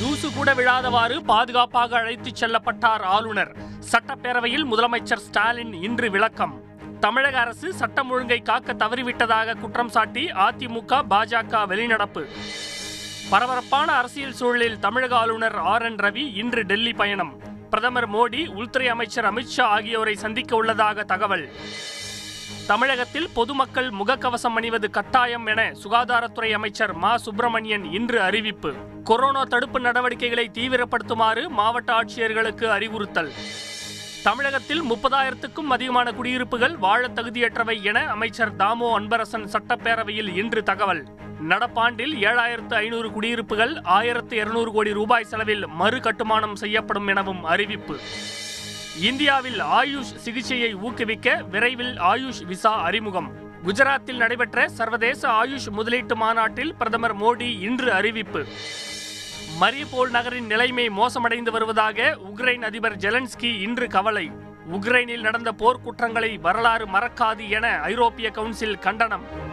தூசு கூட விழாதவாறு பாதுகாப்பாக அழைத்துச் செல்லப்பட்டார் ஆளுநர். சட்டப்பேரவையில் முதலமைச்சர் ஸ்டாலின் இன்று விளக்கம். தமிழக அரசு சட்டம் ஒழுங்கை காக்க தவறிவிட்டதாக குற்றம் சாட்டி அதிமுக பாஜக வெளிநடப்பு. பரபரப்பான அரசியல் சூழலில் தமிழக ஆளுநர் ஆர் என் ரவி இன்று டெல்லி பயணம். பிரதமர் மோடி உள்துறை அமைச்சர் அமித்ஷா ஆகியோரை சந்திக்க உள்ளதாக தகவல். தமிழகத்தில் பொதுமக்கள் முகக்கவசம் அணிவது கட்டாயம் என சுகாதாரத்துறை அமைச்சர் மா. சுப்பிரமணியன் இன்று அறிவிப்பு. கொரோனா தடுப்பு நடவடிக்கைகளை தீவிரப்படுத்துமாறு மாவட்ட ஆட்சியர்களுக்கு அறிவுறுத்தல். தமிழகத்தில் முப்பதாயிரத்துக்கும் அதிகமான குடியிருப்புகள் வாழத் தகுதியற்றவை என அமைச்சர் தாமோ அன்பரசன் சட்டப்பேரவையில் இன்று தகவல். நடப்பாண்டில் ஏழாயிரத்து ஐநூறு குடியிருப்புகள் ஆயிரத்து இருநூறு கோடி ரூபாய் செலவில் மறு கட்டுமானம் செய்யப்படும் எனவும் அறிவிப்பு. இந்தியாவில் ஆயுஷ் சிகிச்சையை ஊக்குவிக்க விரைவில் ஆயுஷ் விசா அறிமுகம். குஜராத்தில் நடைபெற்ற சர்வதேச ஆயுஷ் முதலீட்டு மாநாட்டில் பிரதமர் மோடி இன்று அறிவிப்பு. மரிபோல் நகரின் நிலைமை மோசமடைந்து வருவதாக உக்ரைன் அதிபர் ஜெலன்ஸ்கி இன்று கவலை. உக்ரைனில் நடந்த போர்க்குற்றங்களை வரலாறு மறக்காது என ஐரோப்பிய கவுன்சில் கண்டனம்.